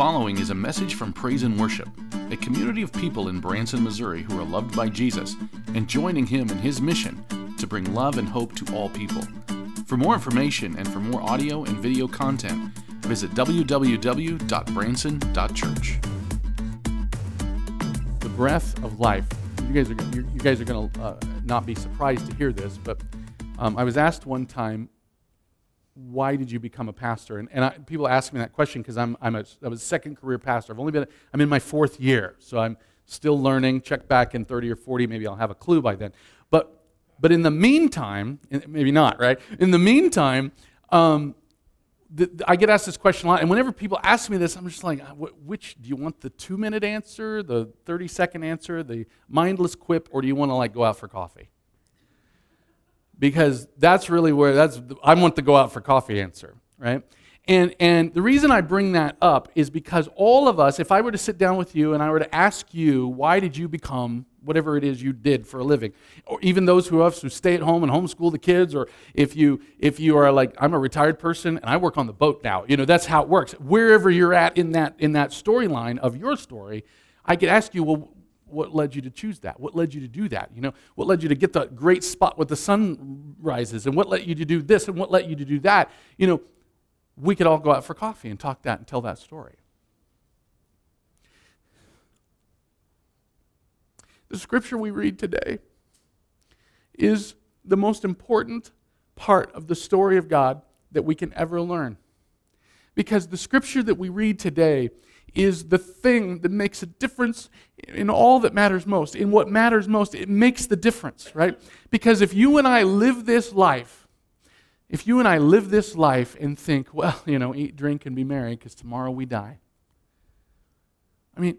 following is a message from Praise and Worship, a community of people in Branson, Missouri who are loved by Jesus and joining him in his mission to bring love and hope to all people. For more information and for more audio and video content, visit www.branson.church. The breath of life. You guys are you guys are going to uh, not be surprised to hear this, but um, I was asked one time why did you become a pastor? And, and I, people ask me that question because I'm, I'm a, I was a second career pastor. I've only been, I'm in my fourth year, so I'm still learning. Check back in 30 or 40, maybe I'll have a clue by then. But, but in the meantime, maybe not, right? In the meantime, um, the, I get asked this question a lot, and whenever people ask me this, I'm just like, which do you want the two minute answer, the 30 second answer, the mindless quip, or do you want to like go out for coffee? Because that's really where that's I want the go out for coffee answer, right? And and the reason I bring that up is because all of us, if I were to sit down with you and I were to ask you, why did you become whatever it is you did for a living, or even those who have who stay at home and homeschool the kids, or if you if you are like I'm a retired person and I work on the boat now, you know that's how it works. Wherever you're at in that in that storyline of your story, I could ask you, well, what led you to choose that? What led you to do that? You know, what led you to get the great spot where the sun rises? And what led you to do this? And what led you to do that? You know, we could all go out for coffee and talk that and tell that story. The scripture we read today is the most important part of the story of God that we can ever learn. Because the scripture that we read today is the thing that makes a difference in all that matters most. In what matters most, it makes the difference, right? Because if you and I live this life, if you and I live this life and think, well, you know, eat, drink, and be merry because tomorrow we die, I mean,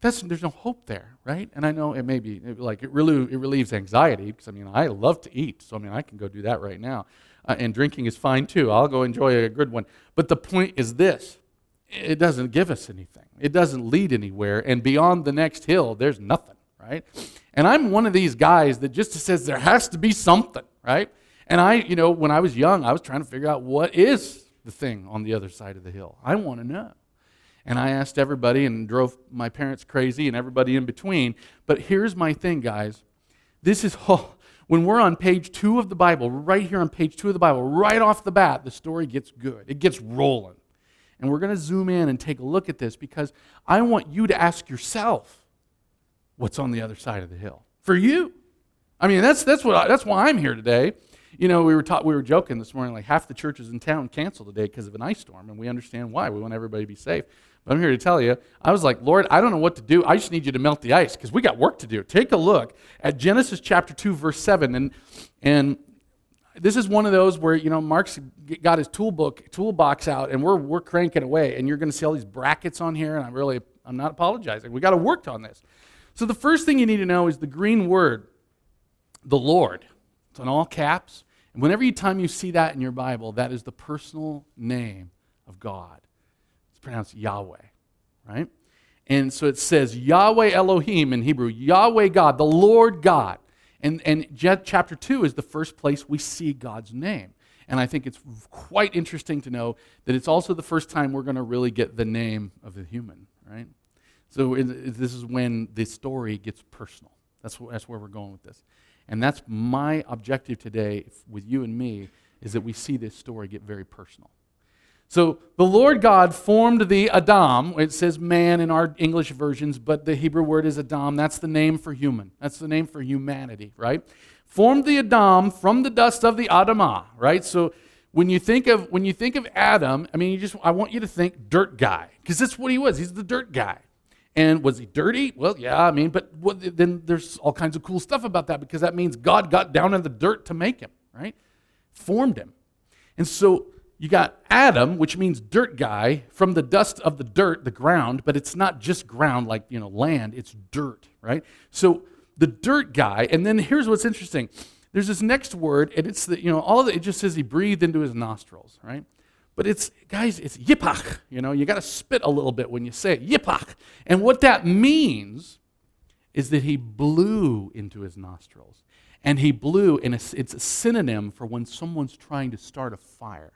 that's, there's no hope there, right? And I know it may be like it, really, it relieves anxiety because I mean, I love to eat, so I mean, I can go do that right now. Uh, and drinking is fine too. I'll go enjoy a good one. But the point is this it doesn't give us anything. It doesn't lead anywhere. And beyond the next hill, there's nothing, right? And I'm one of these guys that just says there has to be something, right? And I, you know, when I was young, I was trying to figure out what is the thing on the other side of the hill. I want to know. And I asked everybody and drove my parents crazy and everybody in between. But here's my thing, guys. This is oh, when we're on page two of the Bible, right here on page two of the Bible, right off the bat, the story gets good. It gets rolling. And we're going to zoom in and take a look at this because I want you to ask yourself what's on the other side of the hill for you. I mean, that's, that's, what I, that's why I'm here today. You know, we were, taught, we were joking this morning, like half the churches in town canceled today because of an ice storm, and we understand why. We want everybody to be safe. But I'm here to tell you, I was like, Lord, I don't know what to do. I just need you to melt the ice because we got work to do. Take a look at Genesis chapter 2, verse 7. And, and this is one of those where you know Mark's got his toolbook toolbox out and we're we're cranking away and you're going to see all these brackets on here and I'm really I'm not apologizing. We got to work on this. So the first thing you need to know is the green word, the Lord. It's in all caps. And whenever you time you see that in your Bible, that is the personal name of God. It's pronounced Yahweh, right? And so it says Yahweh Elohim in Hebrew, Yahweh God, the Lord God. And, and chapter 2 is the first place we see God's name. And I think it's quite interesting to know that it's also the first time we're going to really get the name of the human, right? So this is when the story gets personal. That's, that's where we're going with this. And that's my objective today with you and me is that we see this story get very personal. So the Lord God formed the Adam. It says man in our English versions, but the Hebrew word is Adam. That's the name for human. That's the name for humanity, right? Formed the Adam from the dust of the Adamah, right? So when you think of when you think of Adam, I mean, you just I want you to think dirt guy because that's what he was. He's the dirt guy. And was he dirty? Well, yeah, I mean, but what, then there's all kinds of cool stuff about that because that means God got down in the dirt to make him, right? Formed him. And so you got Adam, which means dirt guy, from the dust of the dirt, the ground, but it's not just ground like, you know, land, it's dirt, right? So the dirt guy, and then here's what's interesting. There's this next word, and it's the, you know, all of it, just says he breathed into his nostrils, right? But it's, guys, it's yippach. You know, you got to spit a little bit when you say it, yippach. And what that means is that he blew into his nostrils. And he blew, and it's a synonym for when someone's trying to start a fire.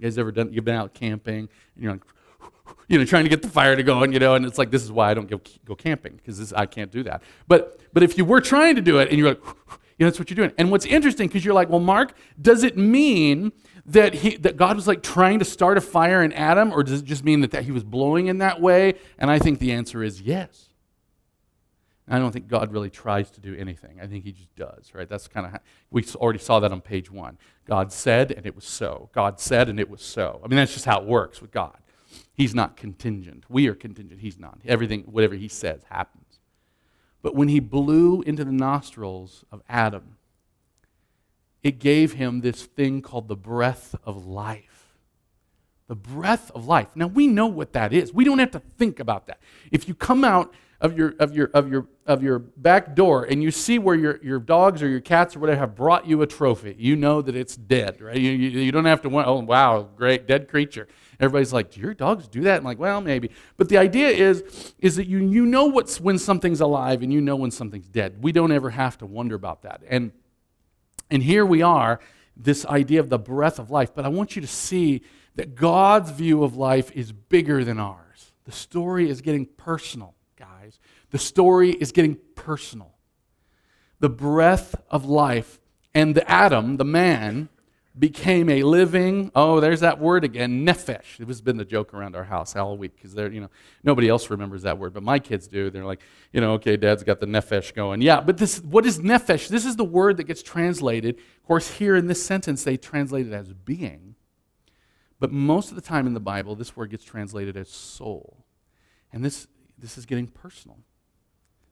You guys ever done, you've been out camping and you're like, you know, trying to get the fire to go, and you know, and it's like this is why I don't go, go camping because I can't do that. But but if you were trying to do it and you're like, you know, that's what you're doing. And what's interesting because you're like, well, Mark, does it mean that he that God was like trying to start a fire in Adam, or does it just mean that, that he was blowing in that way? And I think the answer is yes. I don't think God really tries to do anything. I think he just does, right? That's kind of we already saw that on page one. God said, and it was so. God said, and it was so. I mean, that's just how it works with God. He's not contingent. We are contingent. He's not. Everything, whatever he says, happens. But when he blew into the nostrils of Adam, it gave him this thing called the breath of life. The breath of life. Now, we know what that is. We don't have to think about that. If you come out of your, of your, of your, of your back door and you see where your, your dogs or your cats or whatever have brought you a trophy, you know that it's dead, right? You, you, you don't have to, oh, wow, great, dead creature. Everybody's like, do your dogs do that? I'm like, well, maybe. But the idea is, is that you, you know what's when something's alive and you know when something's dead. We don't ever have to wonder about that. And, and here we are, this idea of the breath of life. But I want you to see that God's view of life is bigger than ours. The story is getting personal. The story is getting personal. The breath of life and the Adam, the man, became a living, oh, there's that word again, nephesh. It has been the joke around our house all week because they're, you know, nobody else remembers that word, but my kids do. They're like, you know, okay, dad's got the nephesh going. Yeah, but this, what is nephesh? This is the word that gets translated. Of course, here in this sentence, they translate it as being. But most of the time in the Bible, this word gets translated as soul. And this this is getting personal.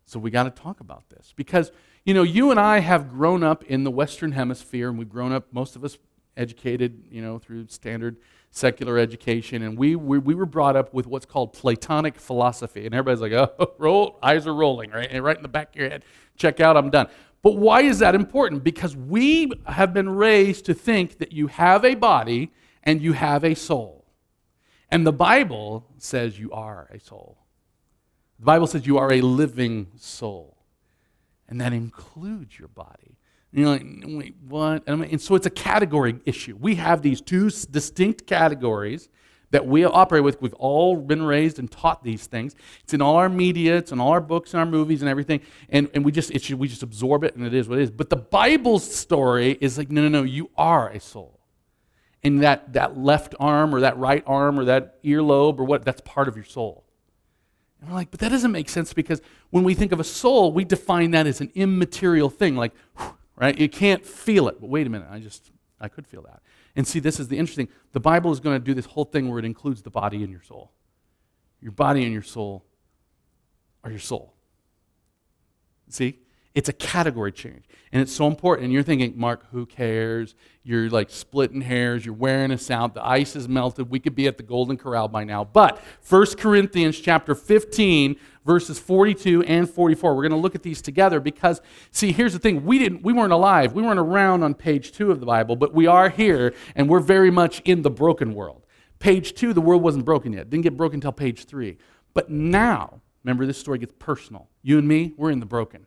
So we got to talk about this because, you know, you and I have grown up in the Western Hemisphere, and we've grown up, most of us educated, you know, through standard secular education, and we, we, we were brought up with what's called Platonic philosophy. And everybody's like, oh, roll, eyes are rolling, right? And right in the back of your head, check out, I'm done. But why is that important? Because we have been raised to think that you have a body and you have a soul. And the Bible says you are a soul. The Bible says you are a living soul, and that includes your body. And you're like, wait, what? And, and so it's a category issue. We have these two distinct categories that we operate with. We've all been raised and taught these things. It's in all our media, it's in all our books and our movies and everything. And, and we just it should, we just absorb it and it is what it is. But the Bible's story is like, no, no, no, you are a soul. And that, that left arm or that right arm or that earlobe or what, that's part of your soul. And we're like, but that doesn't make sense because when we think of a soul, we define that as an immaterial thing, like, right? You can't feel it. But wait a minute, I just, I could feel that. And see, this is the interesting. The Bible is going to do this whole thing where it includes the body and your soul. Your body and your soul are your soul. See? It's a category change. And it's so important. And you're thinking, Mark, who cares? You're like splitting hairs. You're wearing us out. The ice is melted. We could be at the Golden Corral by now. But 1 Corinthians chapter 15, verses 42 and 44. We're going to look at these together because, see, here's the thing. We, didn't, we weren't alive. We weren't around on page two of the Bible, but we are here, and we're very much in the broken world. Page two, the world wasn't broken yet. didn't get broken until page three. But now, remember, this story gets personal. You and me, we're in the broken.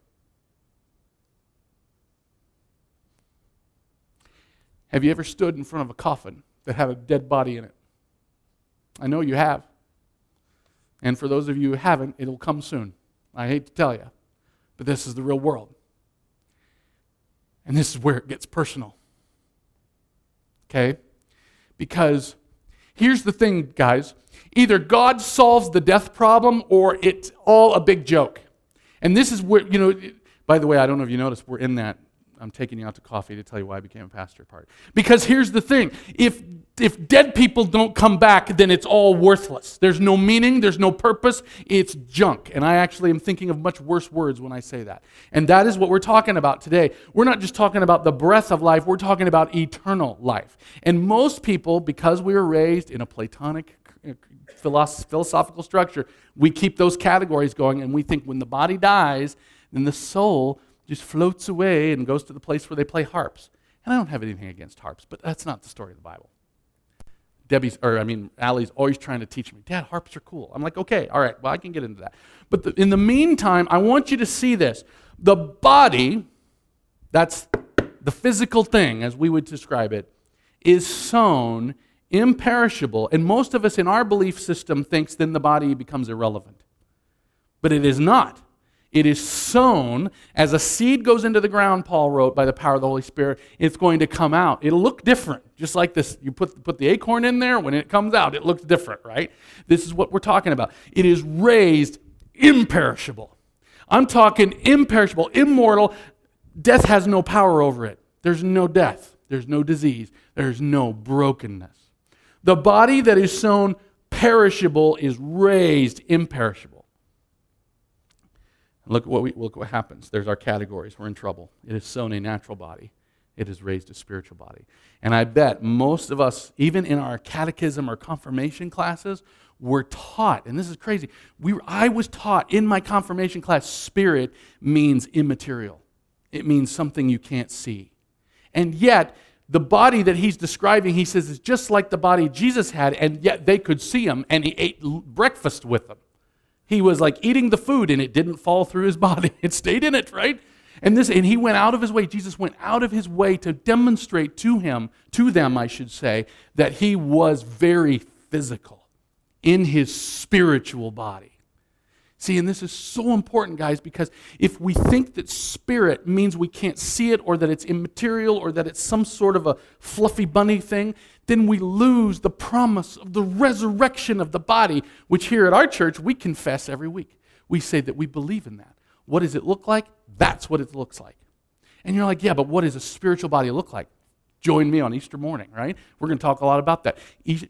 Have you ever stood in front of a coffin that had a dead body in it? I know you have. And for those of you who haven't, it'll come soon. I hate to tell you, but this is the real world. And this is where it gets personal. Okay? Because here's the thing, guys either God solves the death problem or it's all a big joke. And this is where, you know, by the way, I don't know if you noticed, we're in that I'm taking you out to coffee to tell you why I became a pastor part. Because here's the thing if, if dead people don't come back, then it's all worthless. There's no meaning, there's no purpose, it's junk. And I actually am thinking of much worse words when I say that. And that is what we're talking about today. We're not just talking about the breath of life, we're talking about eternal life. And most people, because we were raised in a Platonic uh, philosophical structure, we keep those categories going and we think when the body dies, then the soul just floats away and goes to the place where they play harps. And I don't have anything against harps, but that's not the story of the Bible. Debbie's, or I mean, Allie's always trying to teach me, Dad, harps are cool. I'm like, okay, all right, well, I can get into that. But the, in the meantime, I want you to see this. The body, that's the physical thing, as we would describe it, is sown imperishable, and most of us in our belief system thinks then the body becomes irrelevant. But it is not. It is sown as a seed goes into the ground, Paul wrote, by the power of the Holy Spirit. It's going to come out. It'll look different, just like this. You put, put the acorn in there, when it comes out, it looks different, right? This is what we're talking about. It is raised imperishable. I'm talking imperishable, immortal. Death has no power over it. There's no death, there's no disease, there's no brokenness. The body that is sown perishable is raised imperishable. Look what, we, look what happens. There's our categories. We're in trouble. It is sown a natural body, it is raised a spiritual body. And I bet most of us, even in our catechism or confirmation classes, were taught, and this is crazy. We, I was taught in my confirmation class spirit means immaterial, it means something you can't see. And yet, the body that he's describing, he says, is just like the body Jesus had, and yet they could see him, and he ate breakfast with them. He was like eating the food and it didn't fall through his body. It stayed in it, right? And this and he went out of his way, Jesus went out of his way to demonstrate to him, to them I should say, that he was very physical in his spiritual body. See, and this is so important, guys, because if we think that spirit means we can't see it or that it's immaterial or that it's some sort of a fluffy bunny thing, then we lose the promise of the resurrection of the body, which here at our church we confess every week. We say that we believe in that. What does it look like? That's what it looks like. And you're like, yeah, but what does a spiritual body look like? Join me on Easter morning, right? We're going to talk a lot about that.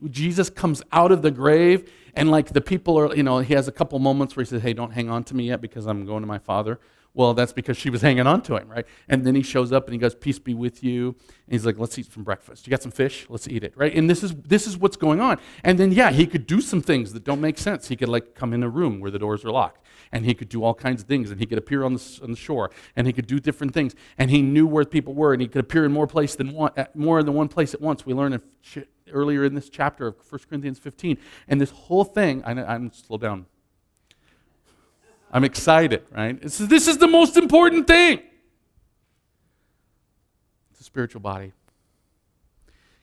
Jesus comes out of the grave, and like the people are, you know, he has a couple moments where he says, Hey, don't hang on to me yet because I'm going to my Father. Well, that's because she was hanging on to him, right? And then he shows up and he goes, "Peace be with you." And he's like, "Let's eat some breakfast. You got some fish? Let's eat it." Right? And this is this is what's going on. And then yeah, he could do some things that don't make sense. He could like come in a room where the doors are locked, and he could do all kinds of things, and he could appear on the on the shore, and he could do different things, and he knew where people were, and he could appear in more place than one, more than one place at once. We learn earlier in this chapter of 1 Corinthians 15, and this whole thing. I, I'm slow down I'm excited, right? It's, this is the most important thing. It's a spiritual body.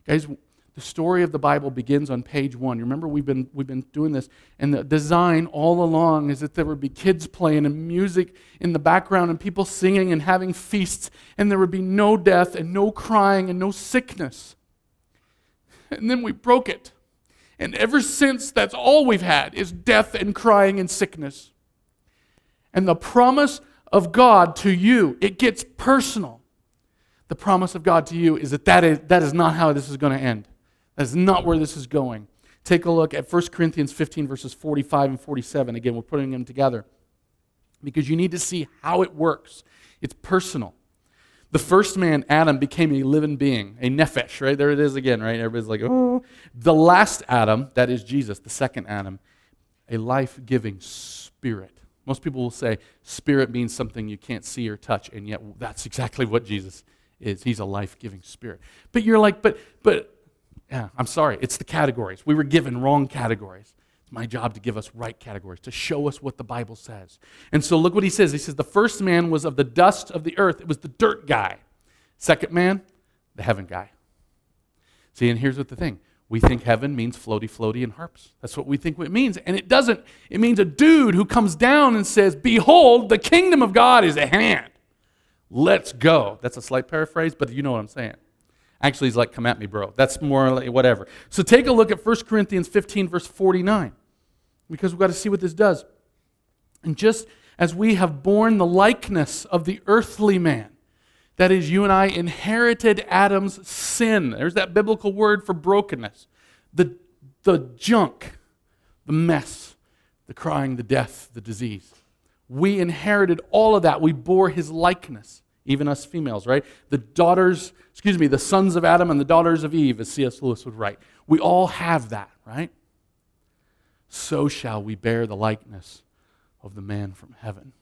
Guys, the story of the Bible begins on page one. You remember we've been, we've been doing this, and the design all along is that there would be kids playing and music in the background and people singing and having feasts, and there would be no death and no crying and no sickness. And then we broke it. And ever since, that's all we've had is death and crying and sickness and the promise of God to you, it gets personal. The promise of God to you is that that is, that is not how this is going to end. That is not where this is going. Take a look at 1 Corinthians 15, verses 45 and 47. Again, we're putting them together because you need to see how it works. It's personal. The first man, Adam, became a living being, a nephesh, right? There it is again, right? Everybody's like, oh. The last Adam, that is Jesus, the second Adam, a life giving spirit. Most people will say spirit means something you can't see or touch, and yet that's exactly what Jesus is. He's a life giving spirit. But you're like, but, but, yeah, I'm sorry. It's the categories. We were given wrong categories. It's my job to give us right categories, to show us what the Bible says. And so look what he says. He says, the first man was of the dust of the earth, it was the dirt guy. Second man, the heaven guy. See, and here's what the thing we think heaven means floaty, floaty, and harps. That's what we think it means. And it doesn't. It means a dude who comes down and says, Behold, the kingdom of God is at hand. Let's go. That's a slight paraphrase, but you know what I'm saying. Actually, he's like, Come at me, bro. That's more like whatever. So take a look at 1 Corinthians 15, verse 49, because we've got to see what this does. And just as we have borne the likeness of the earthly man, that is, you and I inherited Adam's sin. There's that biblical word for brokenness. The, the junk, the mess, the crying, the death, the disease. We inherited all of that. We bore his likeness, even us females, right? The daughters, excuse me, the sons of Adam and the daughters of Eve, as C.S. Lewis would write. We all have that, right? So shall we bear the likeness of the man from heaven.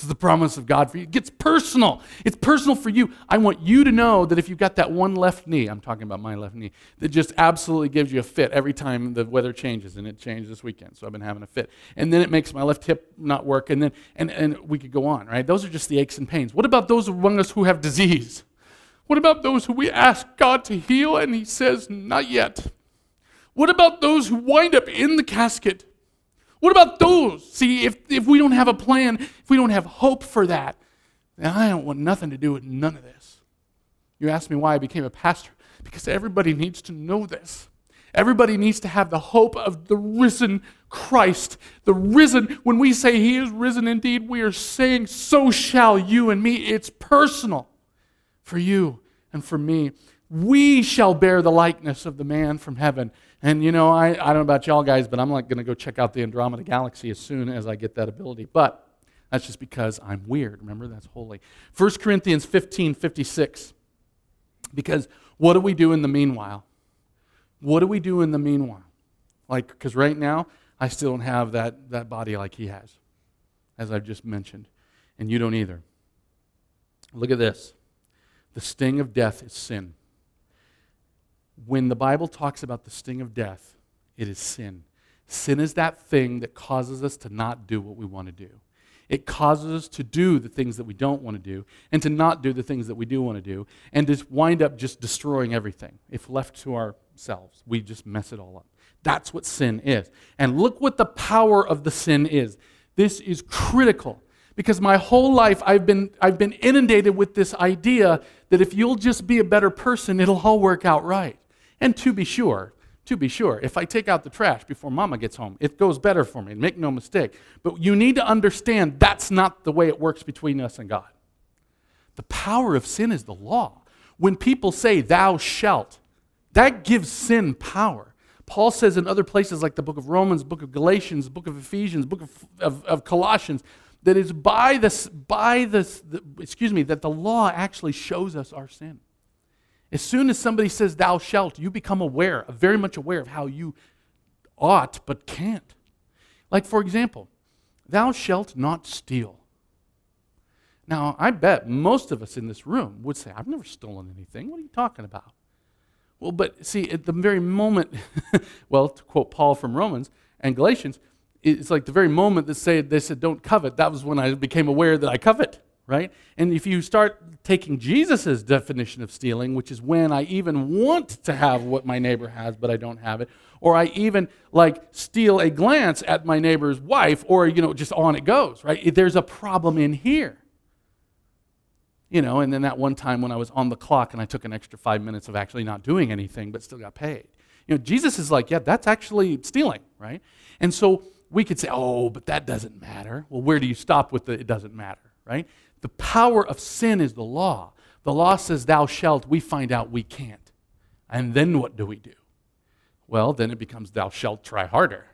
This is the promise of God for you. It gets personal. It's personal for you. I want you to know that if you've got that one left knee, I'm talking about my left knee, that just absolutely gives you a fit every time the weather changes, and it changed this weekend, so I've been having a fit. And then it makes my left hip not work, and then and, and we could go on, right? Those are just the aches and pains. What about those among us who have disease? What about those who we ask God to heal and He says, Not yet? What about those who wind up in the casket? What about those? See, if, if we don't have a plan, if we don't have hope for that, then I don't want nothing to do with none of this. You ask me why I became a pastor? Because everybody needs to know this. Everybody needs to have the hope of the risen Christ. The risen, when we say He is risen indeed, we are saying, So shall you and me. It's personal for you and for me. We shall bear the likeness of the man from heaven. And you know, I, I don't know about y'all guys, but I'm like going to go check out the Andromeda Galaxy as soon as I get that ability. But that's just because I'm weird. Remember, that's holy. 1 Corinthians 15 56. Because what do we do in the meanwhile? What do we do in the meanwhile? Like, because right now, I still don't have that, that body like he has, as I've just mentioned. And you don't either. Look at this. The sting of death is sin. When the Bible talks about the sting of death, it is sin. Sin is that thing that causes us to not do what we want to do. It causes us to do the things that we don't want to do and to not do the things that we do want to do and to wind up just destroying everything. If left to ourselves, we just mess it all up. That's what sin is. And look what the power of the sin is. This is critical because my whole life I've been, I've been inundated with this idea that if you'll just be a better person, it'll all work out right. And to be sure, to be sure, if I take out the trash before mama gets home, it goes better for me. Make no mistake. But you need to understand that's not the way it works between us and God. The power of sin is the law. When people say, Thou shalt, that gives sin power. Paul says in other places like the book of Romans, book of Galatians, book of Ephesians, book of, of, of Colossians, that it's by this, by this, the, excuse me, that the law actually shows us our sin. As soon as somebody says, Thou shalt, you become aware, very much aware of how you ought but can't. Like, for example, Thou shalt not steal. Now, I bet most of us in this room would say, I've never stolen anything. What are you talking about? Well, but see, at the very moment, well, to quote Paul from Romans and Galatians, it's like the very moment that say, they said, don't covet, that was when I became aware that I covet, right? And if you start taking Jesus' definition of stealing, which is when I even want to have what my neighbor has, but I don't have it, or I even like steal a glance at my neighbor's wife, or, you know, just on it goes, right? There's a problem in here. You know, and then that one time when I was on the clock and I took an extra five minutes of actually not doing anything but still got paid. You know, Jesus is like, yeah, that's actually stealing, right? And so we could say, oh, but that doesn't matter. Well, where do you stop with the it doesn't matter, right? The power of sin is the law. The law says, thou shalt. We find out we can't. And then what do we do? Well, then it becomes, thou shalt try harder,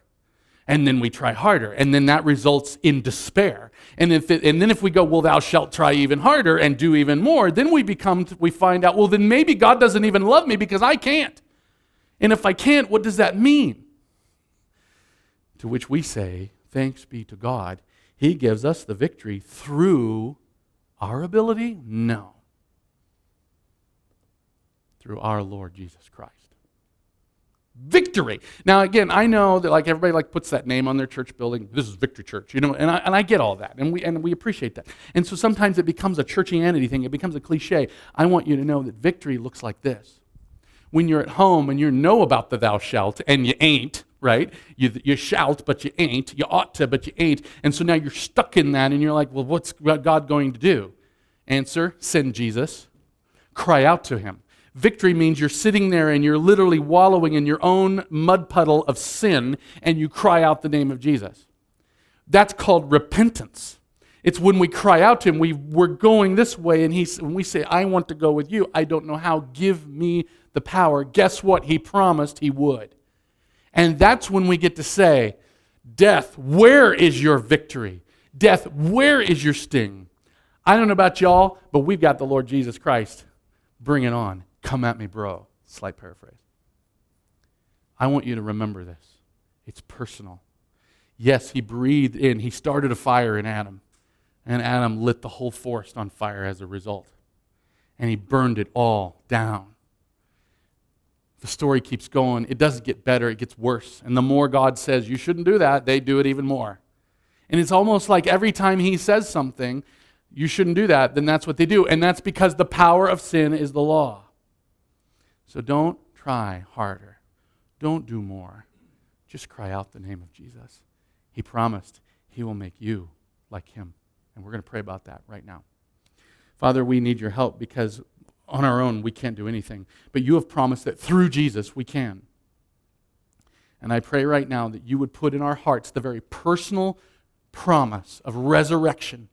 and then we try harder and then that results in despair and if it, and then if we go well thou shalt try even harder and do even more then we become we find out well then maybe god doesn't even love me because i can't and if i can't what does that mean to which we say thanks be to god he gives us the victory through our ability no through our lord jesus christ victory. Now, again, I know that like everybody like puts that name on their church building. This is Victory Church, you know, and I, and I get all that, and we and we appreciate that. And so sometimes it becomes a churchianity thing. It becomes a cliche. I want you to know that victory looks like this. When you're at home and you know about the thou shalt and you ain't, right? You, you shout, but you ain't. You ought to, but you ain't. And so now you're stuck in that, and you're like, well, what's God going to do? Answer: Send Jesus. Cry out to Him Victory means you're sitting there and you're literally wallowing in your own mud puddle of sin and you cry out the name of Jesus. That's called repentance. It's when we cry out to him, we, we're going this way, and he, when we say, I want to go with you, I don't know how, give me the power. Guess what? He promised he would. And that's when we get to say, Death, where is your victory? Death, where is your sting? I don't know about y'all, but we've got the Lord Jesus Christ. Bring it on. Come at me, bro. Slight paraphrase. I want you to remember this. It's personal. Yes, he breathed in, he started a fire in Adam, and Adam lit the whole forest on fire as a result. And he burned it all down. The story keeps going. It doesn't get better, it gets worse. And the more God says, you shouldn't do that, they do it even more. And it's almost like every time he says something, you shouldn't do that, then that's what they do. And that's because the power of sin is the law. So don't try harder. Don't do more. Just cry out the name of Jesus. He promised he will make you like him. And we're going to pray about that right now. Father, we need your help because on our own we can't do anything. But you have promised that through Jesus we can. And I pray right now that you would put in our hearts the very personal promise of resurrection.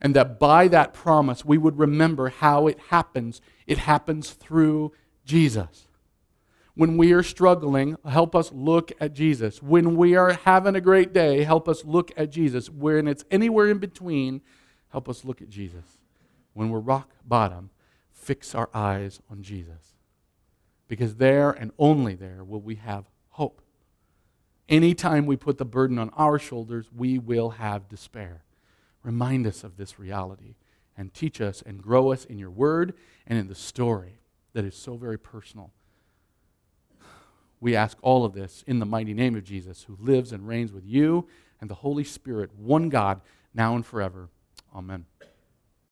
And that by that promise we would remember how it happens. It happens through Jesus. When we are struggling, help us look at Jesus. When we are having a great day, help us look at Jesus. When it's anywhere in between, help us look at Jesus. When we're rock bottom, fix our eyes on Jesus. Because there and only there will we have hope. Anytime we put the burden on our shoulders, we will have despair. Remind us of this reality and teach us and grow us in your word and in the story that is so very personal. We ask all of this in the mighty name of Jesus, who lives and reigns with you and the Holy Spirit, one God, now and forever. Amen.